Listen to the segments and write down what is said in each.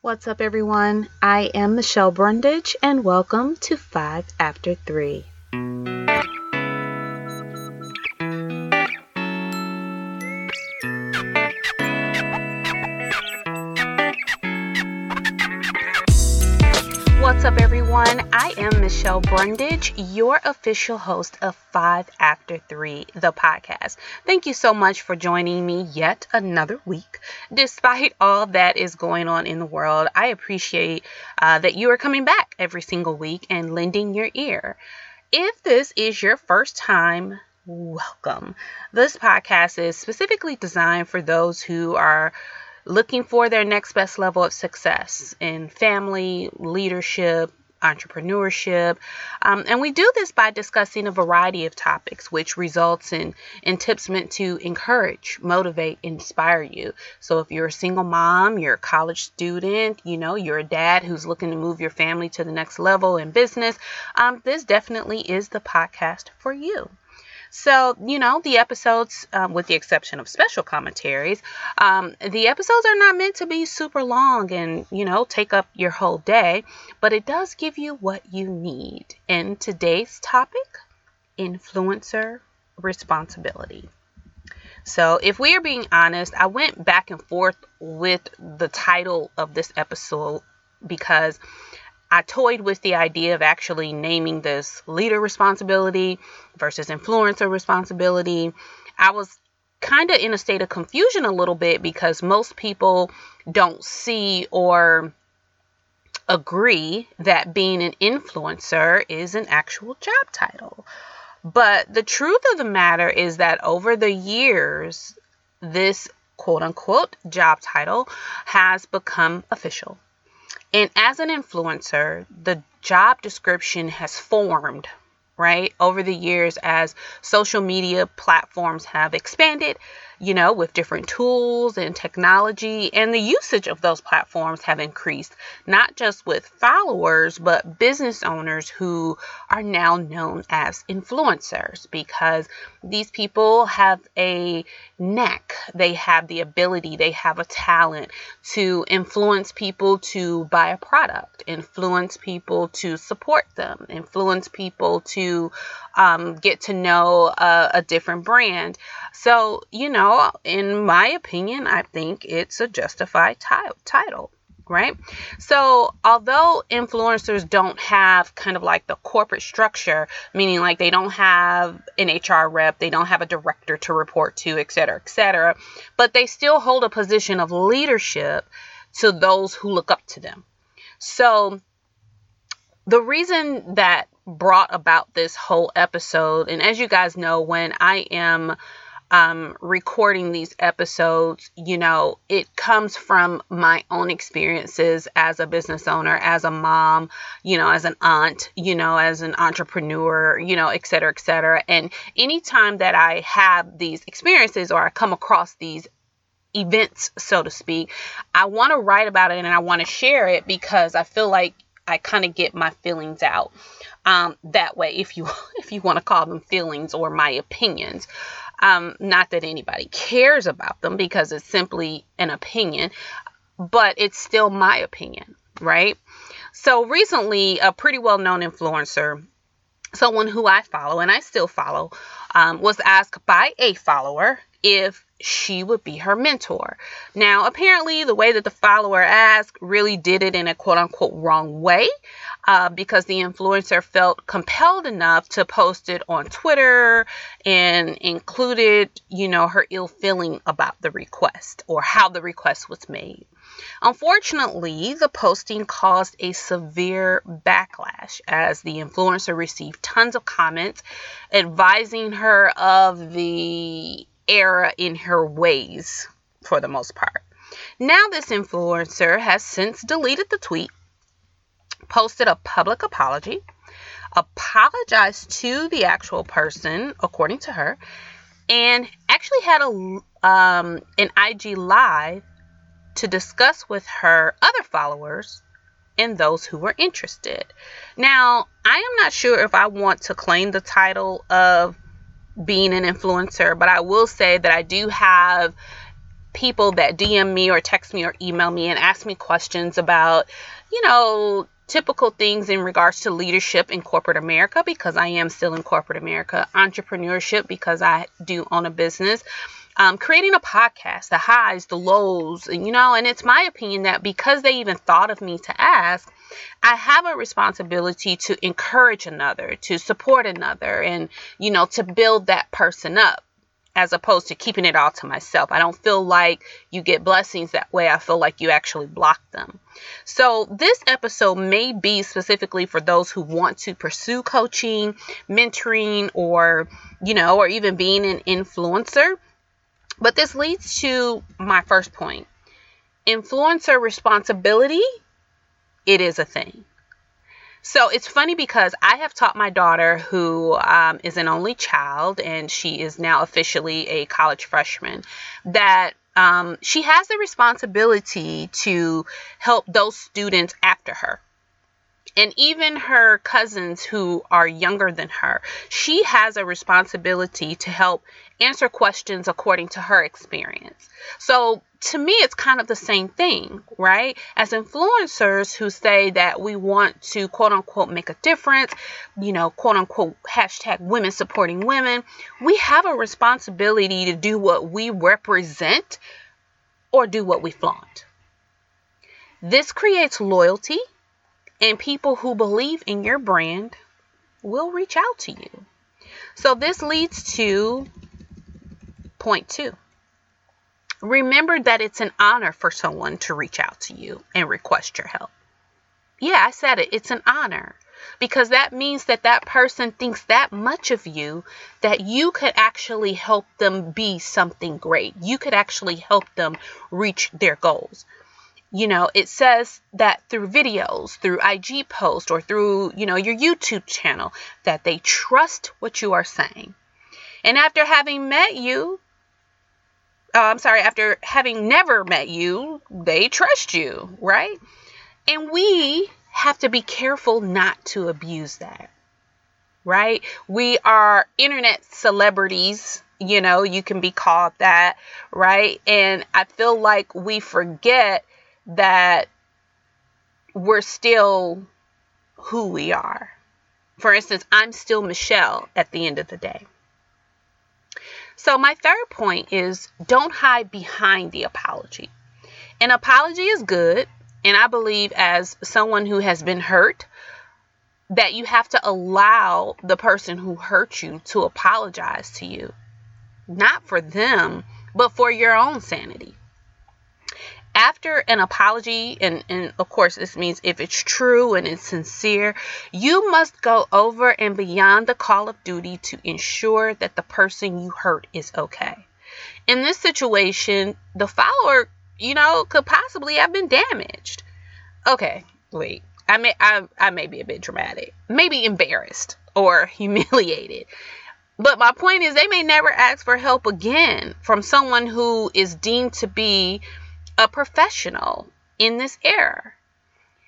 What's up, everyone? I am Michele Brundidge, and welcome to 5 After 3. Michele Brundidge, your official host of 5 After 3, the podcast. Thank you so much for joining me yet another week. Despite all that is going on in the world, I appreciate uh, that you are coming back every single week and lending your ear. If this is your first time, welcome. This podcast is specifically designed for those who are looking for their next best level of success in family, leadership, entrepreneurship. Um, and we do this by discussing a variety of topics, which results in, in tips meant to encourage, motivate, inspire you. So if you're a single mom, you're a college student, you know, you're a dad who's looking to move your family to the next level in business, um, this definitely is the podcast for you. So, you know, the episodes, um, with the exception of special commentaries, um, the episodes are not meant to be super long and, you know, take up your whole day, but it does give you what you need. And today's topic influencer responsibility. So, if we are being honest, I went back and forth with the title of this episode because I toyed with the idea of actually naming this leader responsibility versus influencer responsibility. I was kind of in a state of confusion a little bit because most people don't see or agree that being an influencer is an actual job title. But the truth of the matter is that over the years, this quote unquote job title has become official. And as an influencer, the job description has formed, right, over the years as social media platforms have expanded you know, with different tools and technology, and the usage of those platforms have increased, not just with followers, but business owners who are now known as influencers because these people have a knack, they have the ability, they have a talent to influence people to buy a product, influence people to support them, influence people to um, get to know a, a different brand. So, you know, in my opinion, I think it's a justified t- title right? So, although influencers don't have kind of like the corporate structure, meaning like they don't have an HR rep, they don't have a director to report to, et cetera, et cetera, but they still hold a position of leadership to those who look up to them. So, the reason that brought about this whole episode, and as you guys know, when I am um, recording these episodes, you know, it comes from my own experiences as a business owner, as a mom, you know, as an aunt, you know, as an entrepreneur, you know, et cetera, et cetera. And anytime that I have these experiences or I come across these events, so to speak, I want to write about it and I want to share it because I feel like I kind of get my feelings out um, that way, if you if you want to call them feelings or my opinions. Um, not that anybody cares about them because it's simply an opinion, but it's still my opinion, right? So recently, a pretty well known influencer, someone who I follow and I still follow, um, was asked by a follower if she would be her mentor. Now, apparently, the way that the follower asked really did it in a quote unquote wrong way uh, because the influencer felt compelled enough to post it on Twitter and included, you know, her ill feeling about the request or how the request was made. Unfortunately, the posting caused a severe backlash as the influencer received tons of comments advising her of the error in her ways for the most part. Now, this influencer has since deleted the tweet posted a public apology, apologized to the actual person, according to her, and actually had a um, an IG live to discuss with her other followers and those who were interested. Now, I am not sure if I want to claim the title of being an influencer, but I will say that I do have people that DM me or text me or email me and ask me questions about, you know, typical things in regards to leadership in corporate America because I am still in corporate America, entrepreneurship because I do own a business. Um, creating a podcast, the highs, the lows, and you know, and it's my opinion that because they even thought of me to ask, I have a responsibility to encourage another, to support another, and you know, to build that person up as opposed to keeping it all to myself. I don't feel like you get blessings that way. I feel like you actually block them. So, this episode may be specifically for those who want to pursue coaching, mentoring, or, you know, or even being an influencer. But this leads to my first point influencer responsibility, it is a thing. So it's funny because I have taught my daughter, who um, is an only child and she is now officially a college freshman, that um, she has the responsibility to help those students after her and even her cousins who are younger than her, she has a responsibility to help answer questions according to her experience. So to me, it's kind of the same thing, right? As influencers who say that we want to quote unquote make a difference, you know, quote unquote hashtag women supporting women, we have a responsibility to do what we represent or do what we flaunt. This creates loyalty and people who believe in your brand will reach out to you. So this leads to point two. Remember that it's an honor for someone to reach out to you and request your help. Yeah, I said it. It's an honor because that means that that person thinks that much of you that you could actually help them be something great. You could actually help them reach their goals you know it says that through videos through ig posts or through you know your youtube channel that they trust what you are saying. And after having met you uh, i'm sorry after having never met you they trust you right? And we have to be careful not to abuse that right? We are internet celebrities you know you can be called that right? And i feel like we forget that we're still who we are. For instance, I'm still Michele at the end of the day. So, my third point is don't hide behind the apology. An apology is good, and I believe, as someone who has been hurt, that you have to allow the person who hurt you to apologize to you. Not for them, but for your own sanity after an apology, and, and of course, this means if it's true and it's sincere, you must go over and beyond the call of duty to ensure that the person you hurt is okay. In this situation, the follower, you know, could possibly have been damaged. Okay, wait. I may I, I may be a bit dramatic, maybe embarrassed or humiliated. But my point is, they may never ask for help again from someone who is deemed to be a professional in this era.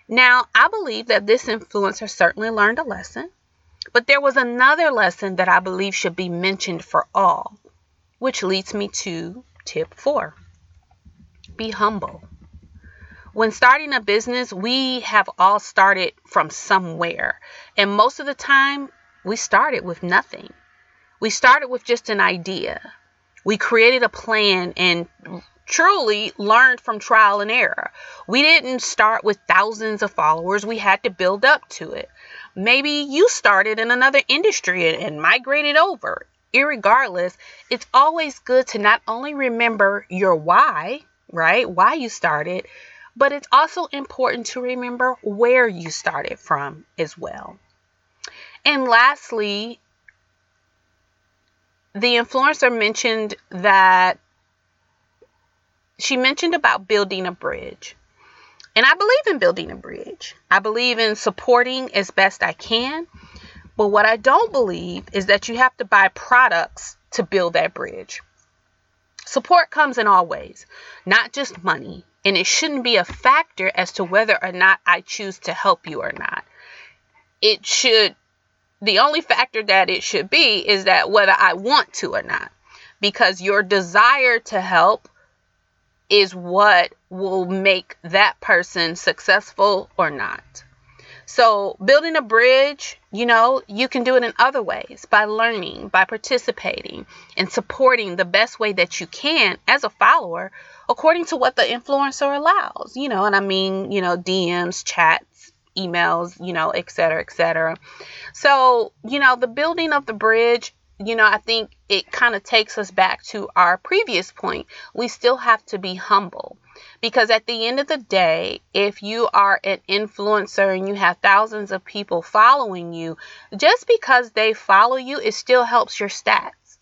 Now, I believe that this influencer certainly learned a lesson, but there was another lesson that I believe should be mentioned for all, which leads me to tip four be humble. When starting a business, we have all started from somewhere, and most of the time, we started with nothing. We started with just an idea. We created a plan and truly learned from trial and error. We didn't start with thousands of followers, we had to build up to it. Maybe you started in another industry and migrated over. Irregardless, it's always good to not only remember your why, right? Why you started, but it's also important to remember where you started from as well. And lastly, the influencer mentioned that she mentioned about building a bridge. And I believe in building a bridge. I believe in supporting as best I can. But what I don't believe is that you have to buy products to build that bridge. Support comes in all ways, not just money. And it shouldn't be a factor as to whether or not I choose to help you or not. It should, the only factor that it should be is that whether I want to or not. Because your desire to help is what will make that person successful or not. So, building a bridge, you know, you can do it in other ways by learning, by participating, and supporting the best way that you can as a follower according to what the influencer allows, you know, and I mean, you know, DMs, chats, emails, you know, et cetera, et cetera. So, you know, the building of the bridge you know, I think it kind of takes us back to our previous point. We still have to be humble because at the end of the day, if you are an influencer and you have thousands of people following you, just because they follow you, it still helps your stats.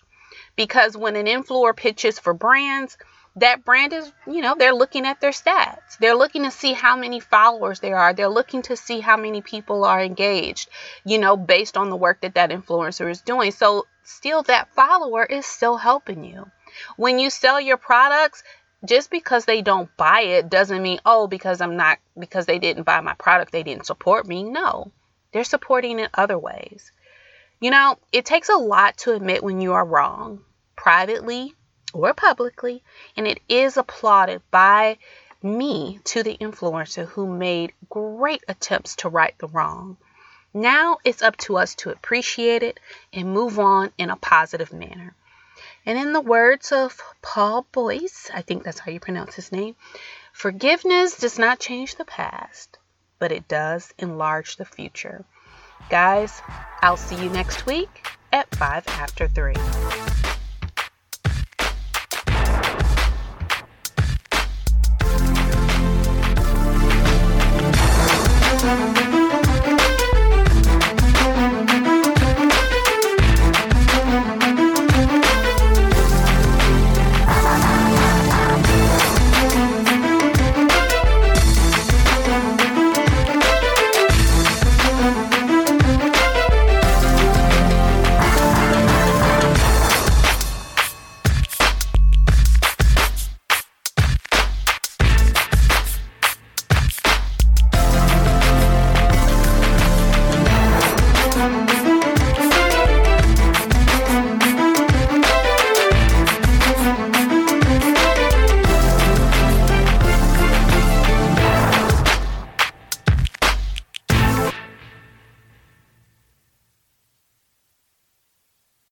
Because when an influencer pitches for brands, that brand is, you know, they're looking at their stats. They're looking to see how many followers there are. They're looking to see how many people are engaged, you know, based on the work that that influencer is doing. So, still, that follower is still helping you. When you sell your products, just because they don't buy it doesn't mean, oh, because I'm not, because they didn't buy my product, they didn't support me. No, they're supporting in other ways. You know, it takes a lot to admit when you are wrong, privately or publicly, and it is applauded by me to the influencer who made great attempts to right the wrong. Now it's up to us to appreciate it and move on in a positive manner. And in the words of Paul Boyce, I think that's how you pronounce his name, forgiveness does not change the past, but it does enlarge the future. Guys, I'll see you next week at 5 after 3.